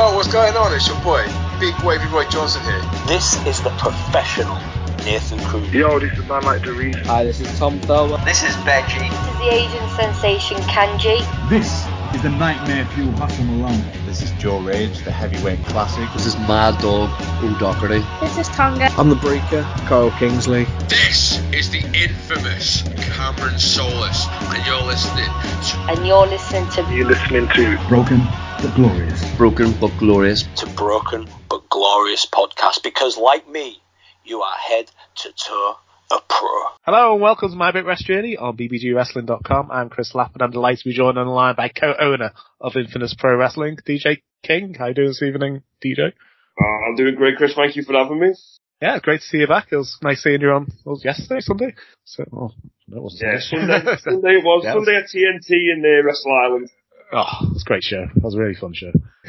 Yo, what's going on? It's your boy, Big Wavy Roy Johnson here. This is the professional Nathan Cruz. Yo, this is man like Doris. Hi, this is Tom Thurber. This is Benji. This is the Asian sensation Kanji. This is the Nightmare Fuel Hassan Malone. This is Joe Rage, the heavyweight classic. This is Mad Dog O'Doherty. This is Tonga. I'm the Breaker, Kyle Kingsley. This is the infamous Cameron Solis, and you're listening to. And you're listening to. You're listening to Broken but Glorious. Broken but Glorious. To Broken but Glorious podcast because, like me, you are head to toe a pro. Hello and welcome to My Bit Rest Journey on bbgwrestling.com. I'm Chris Lapp and I'm delighted to be joined on the line by co-owner of Infamous Pro Wrestling, DJ King. How you doing this evening, DJ? Uh, I'm doing great, Chris. Thank you for having me. Yeah, great to see you back. It was nice seeing you on, it was yesterday, Sunday? So, oh, that was Yeah, Sunday, Sunday it was. Yeah, Sunday at TNT in uh, Wrestle Island. Oh, it was a great show. That was a really fun show.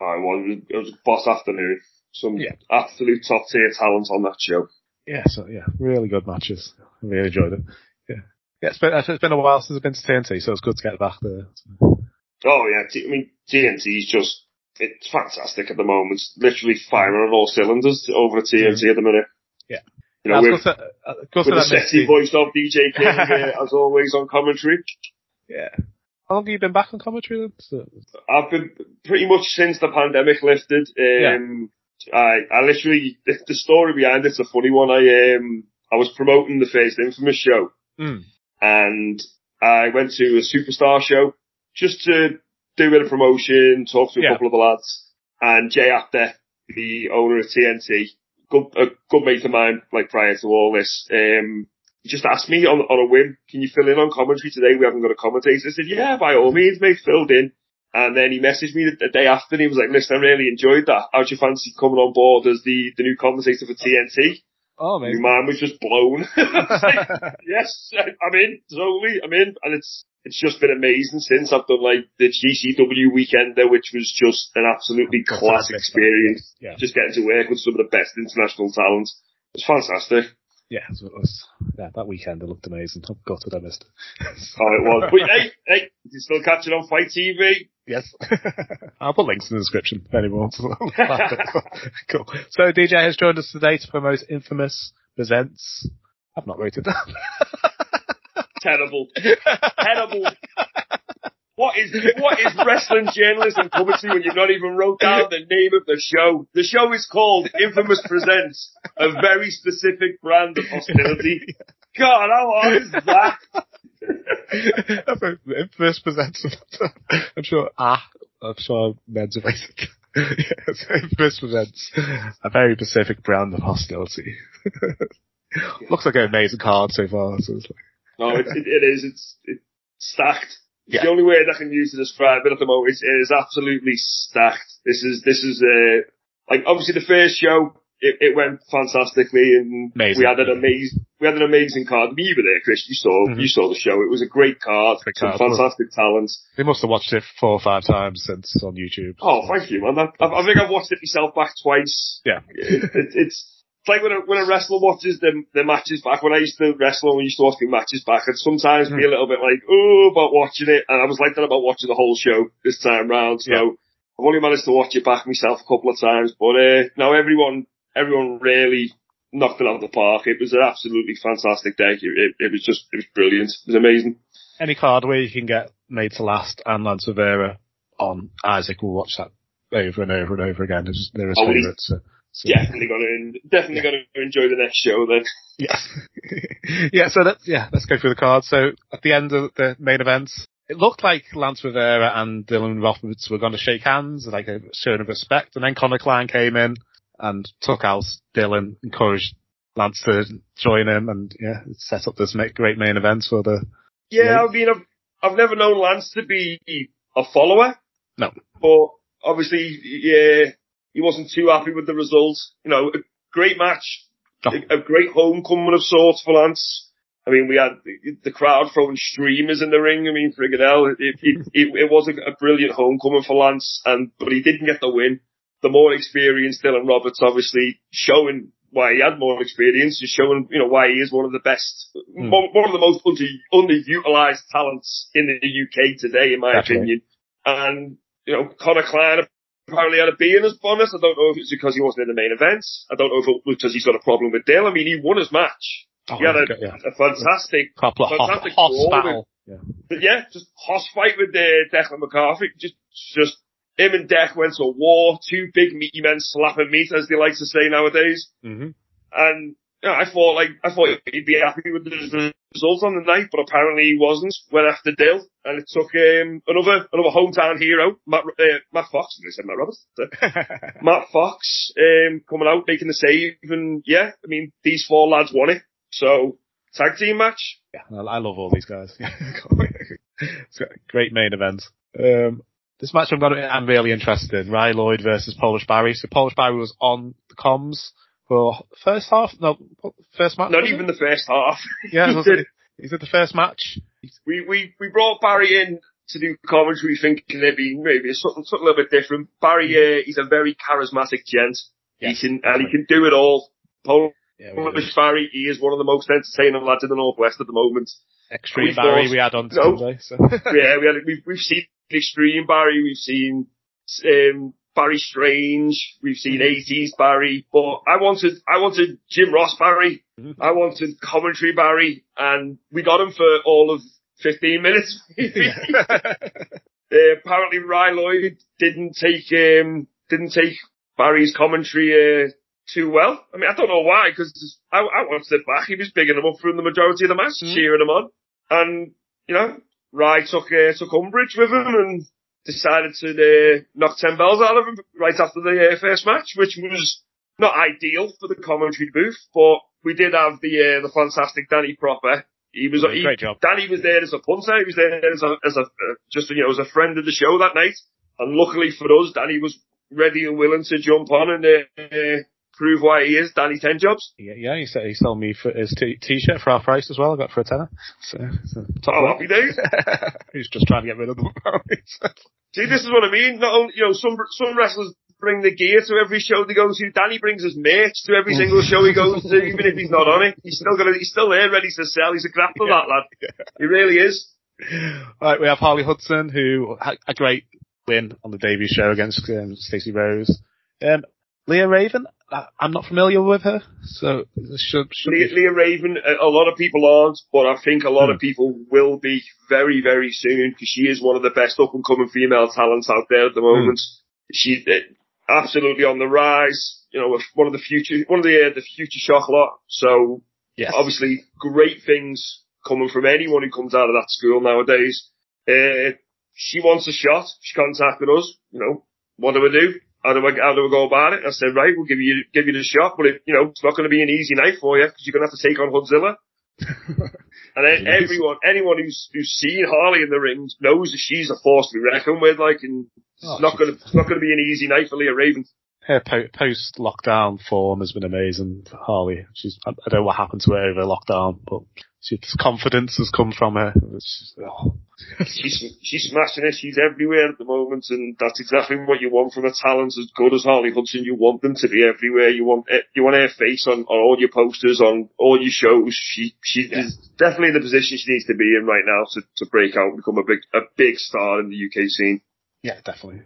I was, it was a boss afternoon. Some Yeah. absolute top tier talent on that show. yeah, so yeah, really good matches. I really enjoyed it. Yeah. Yeah, it's been, it's been a while since I've been to TNT, so it's good to get back there. Oh yeah, T- I mean TNT is just it's fantastic at the moment. Literally firing on all cylinders over at TNT at the minute. Yeah. You know, I with, uh, with the sexy voice of DJ King uh, as always on commentary. Yeah. How long have you been back on commentary then? I've been pretty much since the pandemic lifted. Um, I, I literally, the, the story behind it's a funny one. I, um, I was promoting the first Infamous show mm, and I went to a superstar show just to do a bit of promotion, talk to a Yeah. couple of the lads and Jay Apter, the owner of TNT, good, a good mate of mine, like prior to all this, um, he just asked me on, on a whim, can you fill in on commentary today? We haven't got a commentator. I said, yeah, by all means, mate, filled in. And then he messaged me the, the day after and he was like, listen, I really enjoyed that. How'd you fancy coming on board as the, the new commentator for TNT? oh, man. My mind was just blown. Was like, yes, I'm in, totally, I'm in. And it's, it's just been amazing since I've done like the GCW weekend there, which was just an absolutely class experience. Yeah. Just getting to work with some of the best international talent. It's fantastic. Yeah, it was, yeah, that weekend it looked amazing. I'm gutted I missed it. Oh, it was. But hey, hey, you still catch it on Fight TV? yes. I'll put links in the description if anyone wants to it. Cool. So DJ has joined us today to promote Infamous Presents. I've not rated that. Terrible. Terrible. What is what is wrestling journalism coming to when you've not even wrote down the name of the show? The show is called Infamous Presents, a very specific brand of hostility. God, how hard is that? Infamous Presents. I'm sure, ah, I'm sure men's basic. yes, Infamous Presents a very specific brand of hostility. Looks like an amazing card so far. So it's like, No, it, it, it is. It's, it's stacked. Yeah. the only word I can use to describe it at the moment. is, It is absolutely stacked. This is this is uh, like obviously the first show. It, it went fantastically, and Amazing. we had an amazing we had an amazing card. I mean, you were there, Chris. You saw Mhm. you saw the show. It was a great card. Great some card. fantastic talent. they must have watched it four or five times since on YouTube. Oh, thank you, man. I, I think I've watched it myself back twice. Yeah. It, it's it's like when a, when a wrestler watches the the matches back. When I used to wrestle, we used to watch the matches back, and sometimes be a little bit like, oh, about watching it. And I was like that about watching the whole show this time round. So Yeah. I've only managed to watch it back myself a couple of times, but uh, no, everyone everyone really knocked it out of the park. It was an absolutely fantastic day. It, it, it was just it was brilliant. It was amazing. Any card where you can get Made to Last and Lance Rivera on, Isaac will watch that over and over and over again. It's they're his Oh, favourites. So, so, Definitely gonna definitely gonna enjoy the next show then. Yeah. yeah, so that, yeah, let's go through the cards. So at the end of the main event, it looked like Lance Rivera and Dylan Roberts were going to shake hands, like a show of respect, and then Connor Klein came in and took out Dylan, encouraged Lance to join him, and yeah, set up this great main event for the, Yeah, Yeah. I mean, I've, I've never known Lance to be a follower. No. But obviously, yeah, he wasn't too happy with the results. You know, a great match, Oh. a, a great homecoming of sorts for Lance. I mean, we had the, the crowd throwing streamers in the ring. I mean, friggin' hell, it, it, it, it was a, a brilliant homecoming for Lance, and but he didn't get the win. The more experienced Dylan Roberts, obviously showing why he had more experience, just showing you know why he is one of the best, Hmm. one, one of the most under, underutilized talents in the UK today, in my Definitely. opinion. And you know, Connor Klein, apparently had a bee in his bonnet. I don't know if it's because he wasn't in the main event. I don't know if it was because he's got a problem with Dale. I mean, he won his match. Oh, he had a, yeah. a fantastic, Proper hot, fantastic hot brawl battle. Yeah. but yeah, just hoss fight with uh, Declan McCarthy. Just, just him and Dec went to war. Two big meaty men slapping meat, as they like to say nowadays. hmm And you know, I thought like I thought he'd be happy with the result on the night, but apparently he wasn't. Went after Dill, and it took um, another another hometown hero, Matt, uh, Matt Fox. I said Matt Roberts. Matt Fox um, coming out making the save, and yeah, I mean these four lads won it. So tag team match. Yeah, I love all these guys. it's got great main event. Um, this match I'm gonna, I'm really interested in. Ry Lloyd versus Polish Barry. So Polish Barry was on the comms for first half, no, first match. Not was it? even the first half. Yeah, He did. it, is it the first match? we, we, we brought Barry in to do commentary thinking it'd be maybe something, something a little bit different. Barry, uh, he's a very charismatic gent. Yes, he can, and he can do it all. Polish Yeah, Barry, he is one of the most entertaining lads in the Northwest at the moment. Extreme we Barry thought- we had on No. So. yeah, we had, we've, we've seen Extreme Barry, we've seen, um, Barry Strange, we've seen 80s Barry, but I wanted, I wanted Jim Ross Barry, Mhm. I wanted commentary Barry, and we got him for all of 15 minutes. Uh, apparently Ry Lloyd didn't take, um, didn't take Barry's commentary, uh, too well. I mean, I don't know why, because I, I watched it back. He was bigging him up for the majority of the match, Mhm. cheering him on. And, you know, Ry took, uh, took umbrage with him and decided to, uh, knock 10 bells out of him right after the uh, first match, which was not ideal for the commentary booth, but we did have the, uh, the fantastic Danny Proper. He was, he, Great job. Danny was there as a punter. He was there as a, as a, uh, just, you know, as a friend of the show that night. And luckily for us, Danny was ready and willing to jump on and, uh, uh prove why he is Danny Ten Jobs. Yeah, yeah, he said he sold me for his t- t-shirt for our price as well. I got for a tenner. So, so top Oh, happy days. He's just trying to get rid of them. See, this is what I mean. Not only, you know, some, some wrestlers bring the gear to every show they go to. Danny brings his merch to every single show he goes to, even if he's not on it. He's still gonna, he's still there ready to sell. He's a grappler, that lad. He really is. right, we have Harley Hudson who had a great win on the debut show against um, Stacey Rose. Um, Leah Raven, I'm not familiar with her, so should should Leah, be Leah Raven, a, lot of people aren't, but I think a lot of people will be very, very soon because she is one of the best up and coming female talents out there at the moment. She's uh, absolutely on the rise. You know, one of the future, one of the uh, the future shock lot. So yes. obviously great things coming from anyone who comes out of that school nowadays. Uh, she wants a shot. She contacted us. You know, what do we do? How do I how do we go about it? I said, right, we'll give you give you the shot, but it, you know, it's not going to be an easy night for you because you're going to have to take on Hudzilla. And then everyone, anyone who's who's seen Harley in the rings knows that she's a force to be reckoned with. Like, and it's Oh, not going to it's not going to be an easy night for Leah Raven. Her po- post lockdown form has been amazing. Harley, she's I, I don't know what happened to her over lockdown, but she's confidence has come from her. It's, oh. she's she's smashing it. She's everywhere at the moment, and that's exactly what you want from a talent as good as Harley Hudson. You want them to be everywhere. You want it, you want her face on, on all your posters, on all your shows. She she is definitely in the position she needs to be in right now to, to break out and become a big a big star in the UK scene. Yeah, definitely.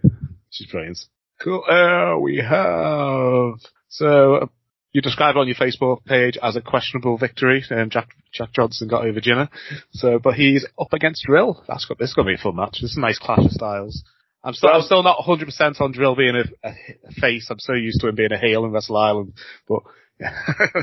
She's brilliant. Cool. Uh, we have, so, uh, you described on your Facebook page as a questionable victory, and Jack, Jack Johnson got over Jenner. So, but he's up against Drill. That's got, this is going to be a fun match. This is a nice clash of styles. I'm still, I'm still not 100% on Drill being a, a, face. I'm so used to him being a heel in Wrestle Island, but, yeah.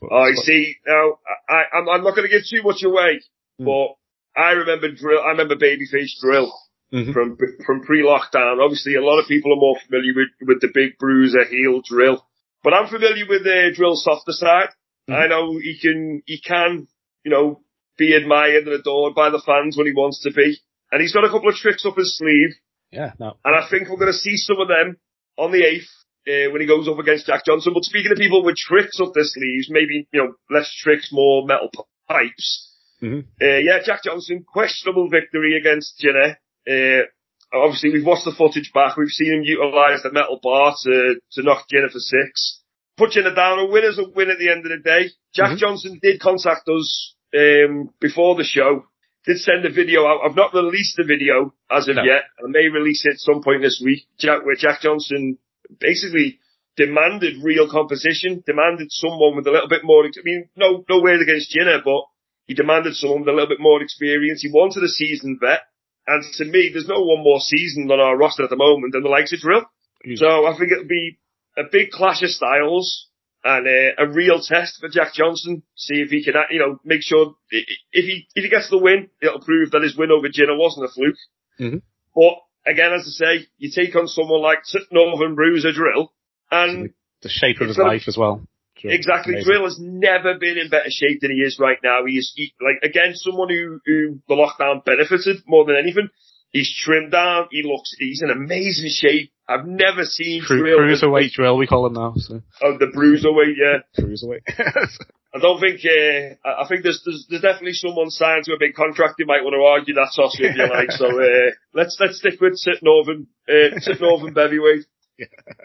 But- Oh, you see, now I, I'm, I'm not going to give too much away, Hmm. but I remember drill. I remember babyface drill Mhm. from from pre-lockdown. Obviously, a lot of people are more familiar with with the big bruiser heel drill, but I'm familiar with the drill softer side. Mhm. I know he can he can you know be admired and adored by the fans when he wants to be, and he's got a couple of tricks up his sleeve. Yeah, no. And I think we're going to see some of them on the 8th uh, when he goes up against Jack Johnson. But speaking of people with tricks up their sleeves, maybe, you know, less tricks, more metal p- pipes. Mhm. Uh, yeah, Jack Johnson, questionable victory against Jenner. Uh, obviously, we've watched the footage back. We've seen him utilise the metal bar to, to knock Jenner for six. Put Jenner down. A win is a win at the end of the day. Jack Mhm. Johnson did contact us um, before the show. did send a video out. I've not released the video as of No. yet. I may release it at some point this week. Jack, where Jack Johnson basically demanded real competition, demanded someone with a little bit more. I mean, no, no word against Jenner, but he demanded someone with a little bit more experience. He wanted a seasoned vet, and to me, there's no one more seasoned on our roster at the moment than the likes of Drill. He's- So I think it'll be a big clash of styles and uh, a real test for Jack Johnson. See if he can, you know, make sure if he if he gets the win, it'll prove that his win over Jenner wasn't a fluke. Mhm. But again, as I say, you take on someone like Northern Bruiser Drill, and the shape of his life as well. Exactly. Drill has never been in better shape than he is right now. He is he, like again someone who, who the lockdown benefited more than anything. He's trimmed down. He looks. He's in amazing shape. I've never seen Cru- Drill. cruiserweight drill, we call him now. So Oh, the bruiserweight. Yeah. cruiserweight. I don't think. Uh, I think there's, there's there's definitely someone signed to a big contract who might want to argue that toss with you, like. So uh, let's let's stick with Sit Northern. Uh, Sit Northern Heavyweight.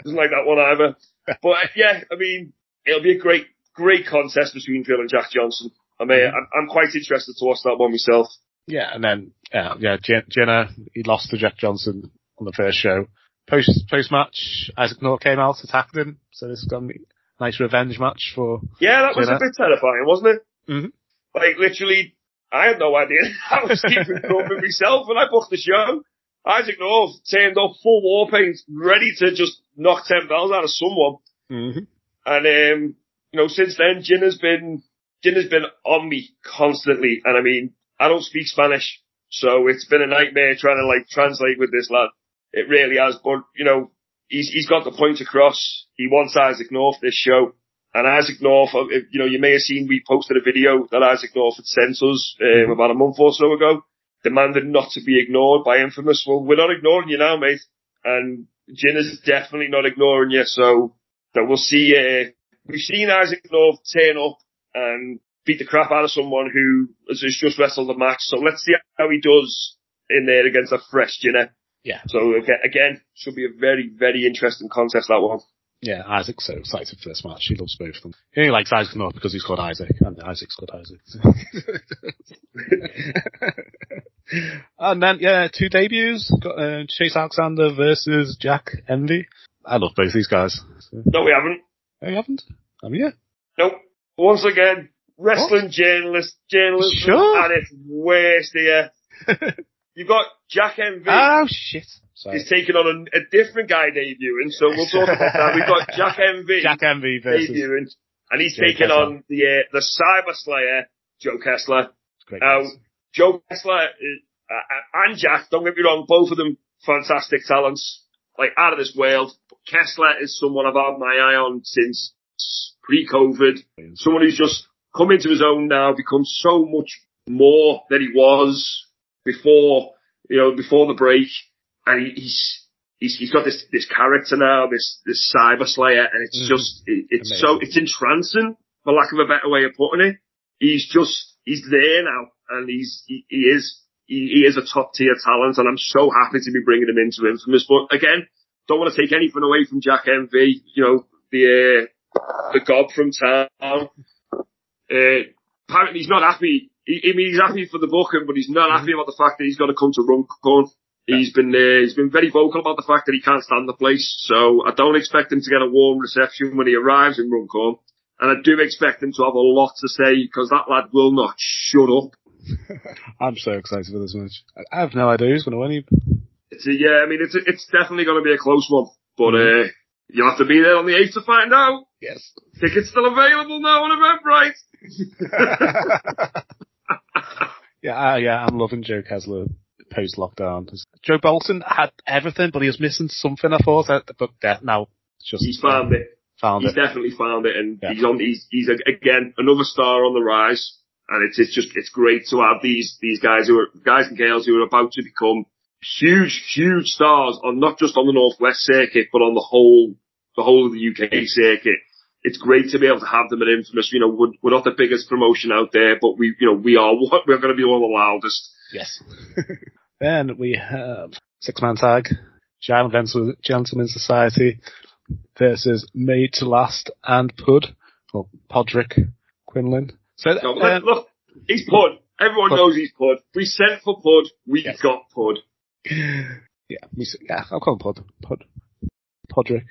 Doesn't like that one either. But uh, yeah, I mean, it'll be a great great contest between Drill and Jack Johnson. I mean, I'm, I'm quite interested to watch that one myself. yeah, and then yeah, yeah, Jen- Jenner he lost to Jack Johnson on the first show. Post post match, Isaac North came out, attacked him. So this is gonna be a nice revenge match for Yeah, that was a bit terrifying, wasn't it? Mhm. Like literally, I had no idea. I was keeping filming myself when I booked the show. Isaac North turned up full war paint, ready to just knock ten bells out of someone. hmm And um, you know, since then, Jin has been Jin has been on me constantly. And I mean, I don't speak Spanish, so it's been a nightmare trying to like translate with this lad. It really has. But you know, he's he's got the point across. He wants Isaac North this show. And Isaac North, uh, you know, you may have seen we posted a video that Isaac North had sent us um, about a month or so ago, demanded not to be ignored by Infamous. Well, we're not ignoring you now, mate. And Jin is definitely not ignoring you. So that we'll see. Uh, we've seen Isaac North turn up and beat the crap out of someone who has has just wrestled a match. So let's see how he does in there against a fresh Jinner. Yeah. So aga- again, should be a very, very interesting contest that one. Yeah, Isaac's so excited for this match. He loves both of them. He only likes Isaac North because he's called Isaac, and Isaac's called Isaac. and then, yeah, two debuts. Got uh, Chase Alexander versus Jack Envy. I love both these guys. So, No, we haven't. oh, you haven't? Mean, yeah. Nope. Once again, wrestling journalist, journalism Sure. at its worst here. You've got Jack Envy. Oh, shit. Sorry. He's taking on a, a different guy debuting, so we'll talk about that. We've got Jack Envy. Jack Envy versus debuting, and he's Joe taking Kessler. on the uh, the Cyber Slayer, Joe Kessler. Great Now. Joe Kessler uh, and Jack, don't get me wrong, both of them fantastic talents, like out of this world. Kessler is someone I've had my eye on since pre-COVID. Someone who's just come into his own now, become so much more than he was before, you know, before the break. And he, he's, he's, he's got this, this character now, this, this cyber slayer, and it's Mhm. just, it, it's so, it's entrancing, for lack of a better way of putting it. He's just, he's there now, and he's, he, he is, he, he is a top tier talent, and I'm so happy to be bringing him into Infamous. But again, don't want to take anything away from Jack Envy, you know, the, uh, the god from town. Uh, apparently he's not happy. He, I mean, he's happy for the booking, but he's not happy about the fact that he's got to come to Runcorn. He's been uh, he's been very vocal about the fact that he can't stand the place. So I don't expect him to get a warm reception when he arrives in Runcorn. And I do expect him to have a lot to say because that lad will not shut up. I'm so excited for this match. I- I have no idea who's going to win. It's a, yeah, I mean, it's a, it's definitely going to be a close one, but uh, you'll have to be there on the 8th to find out. Yes. Tickets still available now on Eventbrite. yeah, uh, yeah, I'm loving Joe Kessler post lockdown. Joe Bolton had everything, but he was missing something. I thought, but now it's just He's found it. found He's it. definitely found it, and Yeah. he's on. He's he's a, again another star on the rise, and it's it's just it's great to have these these guys who are guys and girls who are about to become huge huge stars on not just on the northwest circuit, but on the whole the whole of the UK circuit. It's great to be able to have them at Infamous. You know, we're, we're not the biggest promotion out there, but we you know we are one- we're going to be one of the loudest. Yes. then we have six man tag, Giant Gentleman- Gentleman Society versus Made to Last and Pud, or Podrick Quinlan. So So, um, look, look, he's put, Everyone Pud. knows he's Pud. We sent for Pud. We Yes. got Pud. Yeah, yeah, I'll call him Pod. Pod. Podrick.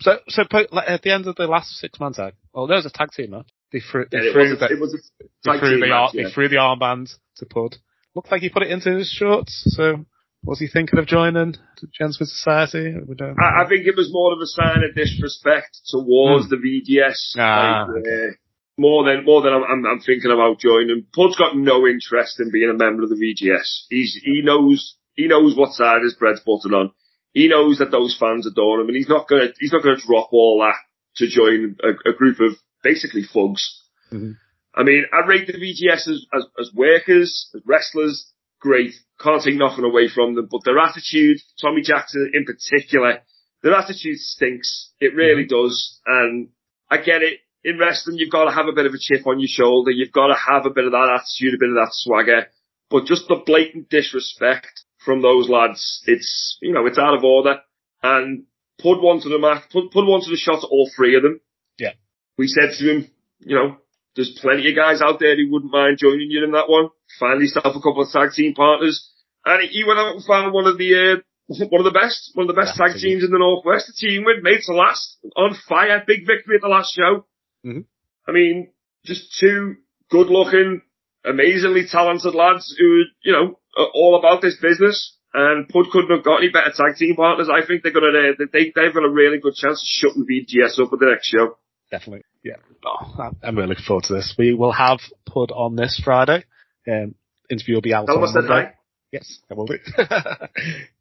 So, so at the end of the last six man tag, well, there was a tag team match. They threw, they Yeah, threw, the, a, it was a they threw the, match, ar- yeah. they threw the armband to Pod. Looked like he put it into his shorts. So, was he thinking of joining the Gentlemen's Society? I, I think it was more of a sign of disrespect towards the VGS. Hmm. Ah, like, uh, more than more than I'm, I'm, I'm thinking about joining. Pod's got no interest in being a member of the VGS. He's he knows he knows what side his bread's buttered on. He knows that those fans adore him, and he's not gonna he's not gonna drop all that to join a, a group of basically thugs. Mhm. I mean, I rate the VGS as, as as workers, as wrestlers, great. Can't take nothing away from them, but their attitude, Tommy Jackson in particular, their attitude stinks. It really does. And I get it. In wrestling, you've got to have a bit of a chip on your shoulder. You've got to have a bit of that attitude, a bit of that swagger. But just the blatant disrespect from those lads, it's, you know, it's out of order. And Pud wanted a match, Pud, Pud wanted a shot at all three of them. Yeah. We said to him, you know, there's plenty of guys out there who wouldn't mind joining you in that one. Find yourself a couple of tag team partners. And he went out and found one of the, uh, one of the best, one of the best Yeah, tag teams in the Northwest. The team with made to last, on fire, big victory at the last show. Mhm. I mean, just two good looking, amazingly talented lads who, you know, are all about this business. And Pud couldn't have got any better tag team partners. I think they're gonna, they, they've got a really good chance of shutting VGS up at the next show. Definitely. Yeah. Oh, I'm- really looking forward to this. We will have Pud on this Friday. Um, interview will be out Tell on said Monday. Yes, I will do.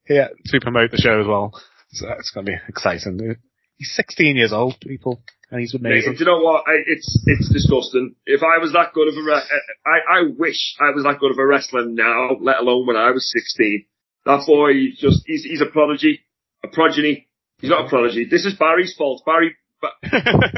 yeah, to promote the show as well. So it's going to be exciting. He's 16 years old, people, and he's Mate, amazing. do you know what? I, it's it's disgusting. If I was that good of a, re- I I wish I was that good of a wrestler now, let alone when I was 16. That boy, he's just he's he's a prodigy, a progeny. He's not a prodigy. This is Barry's fault. Barry,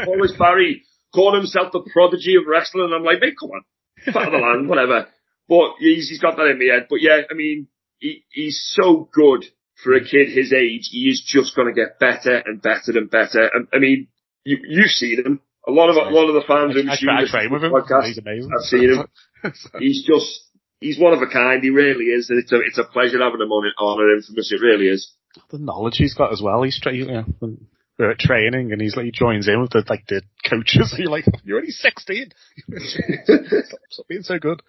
always Barry called himself the prodigy of wrestling. And I'm like, mate, come on, fat of the land, whatever. But he's he's got that in me head. But yeah, I mean, he he's so good for a kid his age. He is just going to get better and better and better. I mean, you you've seen him. A lot of a lot of the fans who've I, I this train with him. podcast He's amazing. I've seen him. He's just he's one of a kind. He really is, and it's a it's a pleasure having him on it on an infamous. It really is. the knowledge he's got as well. He's tra- you know, we're at training and he's like, he joins in with the, like, the coaches. You're like, you're only 16. stop, stop being so good.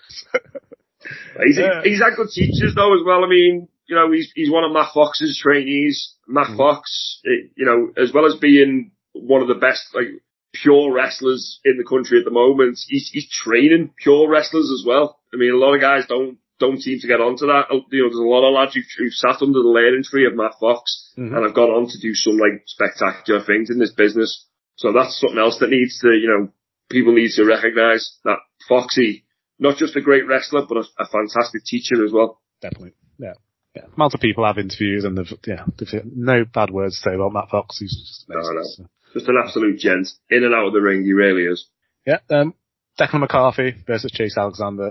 He's Yeah. he's had good teachers though as well. I mean, you know, he's he's one of Matt Fox's trainees. Matt Fox, eh, you know, as well as being one of the best like pure wrestlers in the country at the moment, he's he's training pure wrestlers as well. I mean, a lot of guys don't don't seem to get onto that. You know, there's a lot of lads who've, who've sat under the learning tree of Matt Fox Mhm. and have gone on to do some like spectacular things in this business. So that's something else that needs to, you know, people need to recognise that Foxy, not just a great wrestler, but a, a fantastic teacher as well. Definitely. Yeah. Yeah. Of people have interviews and they've, yeah, they've no bad words to say about Matt Fox. He's just amazing. No, no. So, Just an absolute gent. In and out of the ring, he really is. yeah. Um, Declan McCarthy versus Chase Alexander.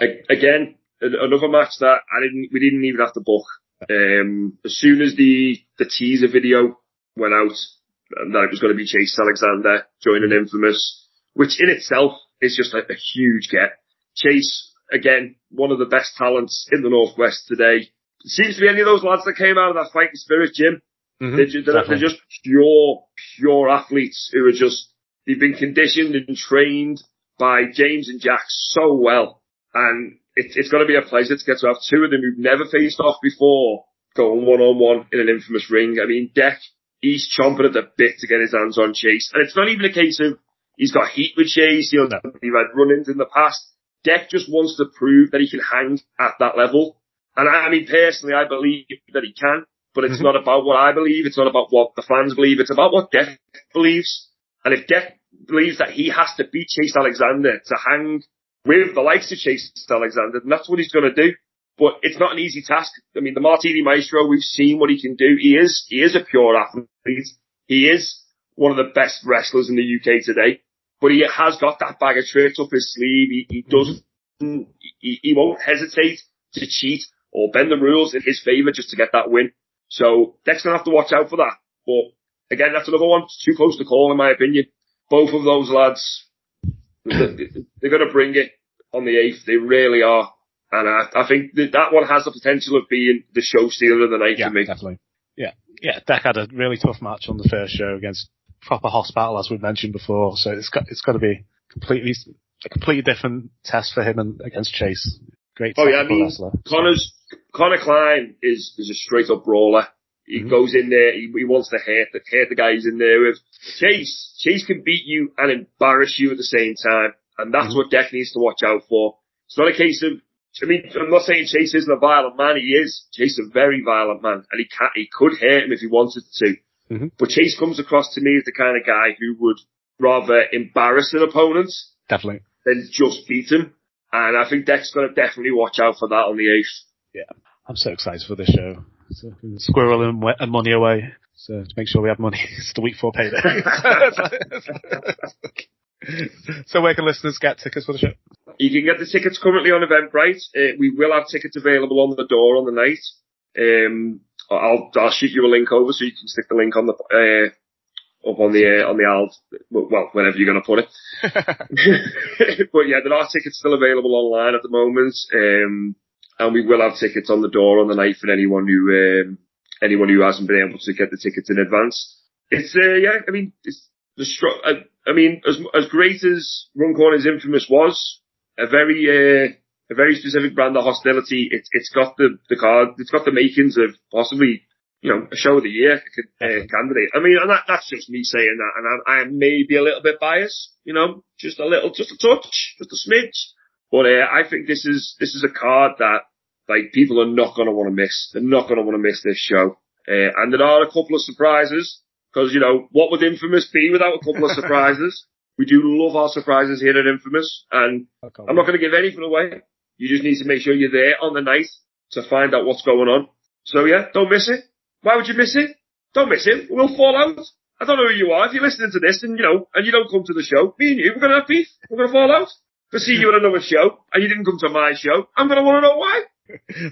A- again, another match that I didn't, we didn't even have to book. Um, as soon as the, the teaser video went out, and that it was going to be Chase Alexander joining Infamous, which in itself is just a, a huge get. Chase, again, one of the best talents in the Northwest today. It seems to be any of those lads that came out of that fighting spirit Mm-hmm. gym. They're, ju- they're, they're just pure, pure athletes who are just, they've been conditioned and trained by James and Jack so well. And it, it's going to be a pleasure to get to have two of them who've never faced off before going one on one in an infamous ring. I mean, Deck, he's chomping at the bit to get his hands on Chase. And it's not even a case of he's got heat with Chase, you know, he've had run-ins in the past. Deck just wants to prove that he can hang at that level. And I, I mean, personally, I believe that he can, but it's mm-hmm. not about what I believe. It's not about what the fans believe. It's about what Deck believes. And if Deck believes that he has to beat Chase Alexander to hang with the likes of Chase Alexander, then that's what he's going to do. But it's not an easy task. I mean, the Martini Maestro, we've seen what he can do. He is, he is a pure athlete. He is one of the best wrestlers in the UK today. But he has got that bag of tricks up his sleeve. He, he mm-hmm. doesn't, he, he won't hesitate to cheat or bend the rules in his favour just to get that win. So Deck's gonna have to watch out for that. But again, that's another one It's too close to call in my opinion. Both of those lads, they're, they're gonna bring it. on the eighth. They really are. And I, I think that, that one has the potential of being the show stealer of the night Yeah, for me. definitely. Yeah, yeah. Deck had a really tough match on the first show against proper hospital, as we mentioned before. So it's got it's got to be completely a completely different test for him and against Chase. Great Oh yeah, I mean, wrestler. Connor's Connor Klein is is a straight up brawler. He Mhm. goes in there. He, he wants to hurt the hurt the guy he's in there with. Chase Chase can beat you and embarrass you at the same time, and that's Mhm. what Deck needs to watch out for. It's not a case of. I mean, I'm not saying Chase isn't a violent man. He is. Chase is a very violent man, and he can he could hurt him if he wanted to. Mhm. But Chase comes across to me as the kind of guy who would rather embarrass an opponent Definitely. than just beat him. And I think Deck's going to definitely watch out for that on the eighth. I'm so excited for this show. So, squirrel and, and money away. So to make sure we have money. It's the week before payday. so where can listeners get tickets for the show? You can get the tickets currently on Eventbrite. Uh, we will have tickets available on the door on the night. Um, I'll I'll shoot you a link over so you can stick the link on the uh, up on the uh, on the alt. Well, whenever you're going to put it. but yeah, there are tickets still available online at the moment, um, and we will have tickets on the door on the night for anyone who um, anyone who hasn't been able to get the tickets in advance. It's uh, yeah, I mean, it's the str- I, I mean, as as great as Runcorn is infamous was, a very uh, a very specific brand of hostility. It's it's got the the card, it's got the makings of possibly you know a show of the year uh, candidate. I mean, and that, that's just me saying that, and I, I may be a little bit biased, you know, just a little, just a touch, just a smidge. But uh, I think this is this is a card that like people are not going to want to miss. They're not going to want to miss this show. Uh, and there are a couple of surprises because you know what would Infamous be without a couple of surprises? We do love our surprises here at Infamous, and I'm not going to give anything away. You just need to make sure you're there on the night to find out what's going on. So yeah, don't miss it. Why would you miss it? Don't miss it. We'll fall out. I don't know who you are. If you're listening to this and you know, and you don't come to the show, me and you, we're going to have beef. We're going to fall out. To see you at another show and you didn't come to my show, I'm going to want to know why.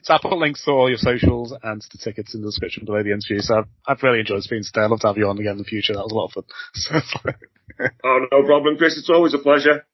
So I'll put links to all your socials and to tickets in the description below the interview. So I've, I've really enjoyed speaking to you. I'd love to have you on again in the future. That was a lot of fun. Oh, no problem, Chris. It's always a pleasure.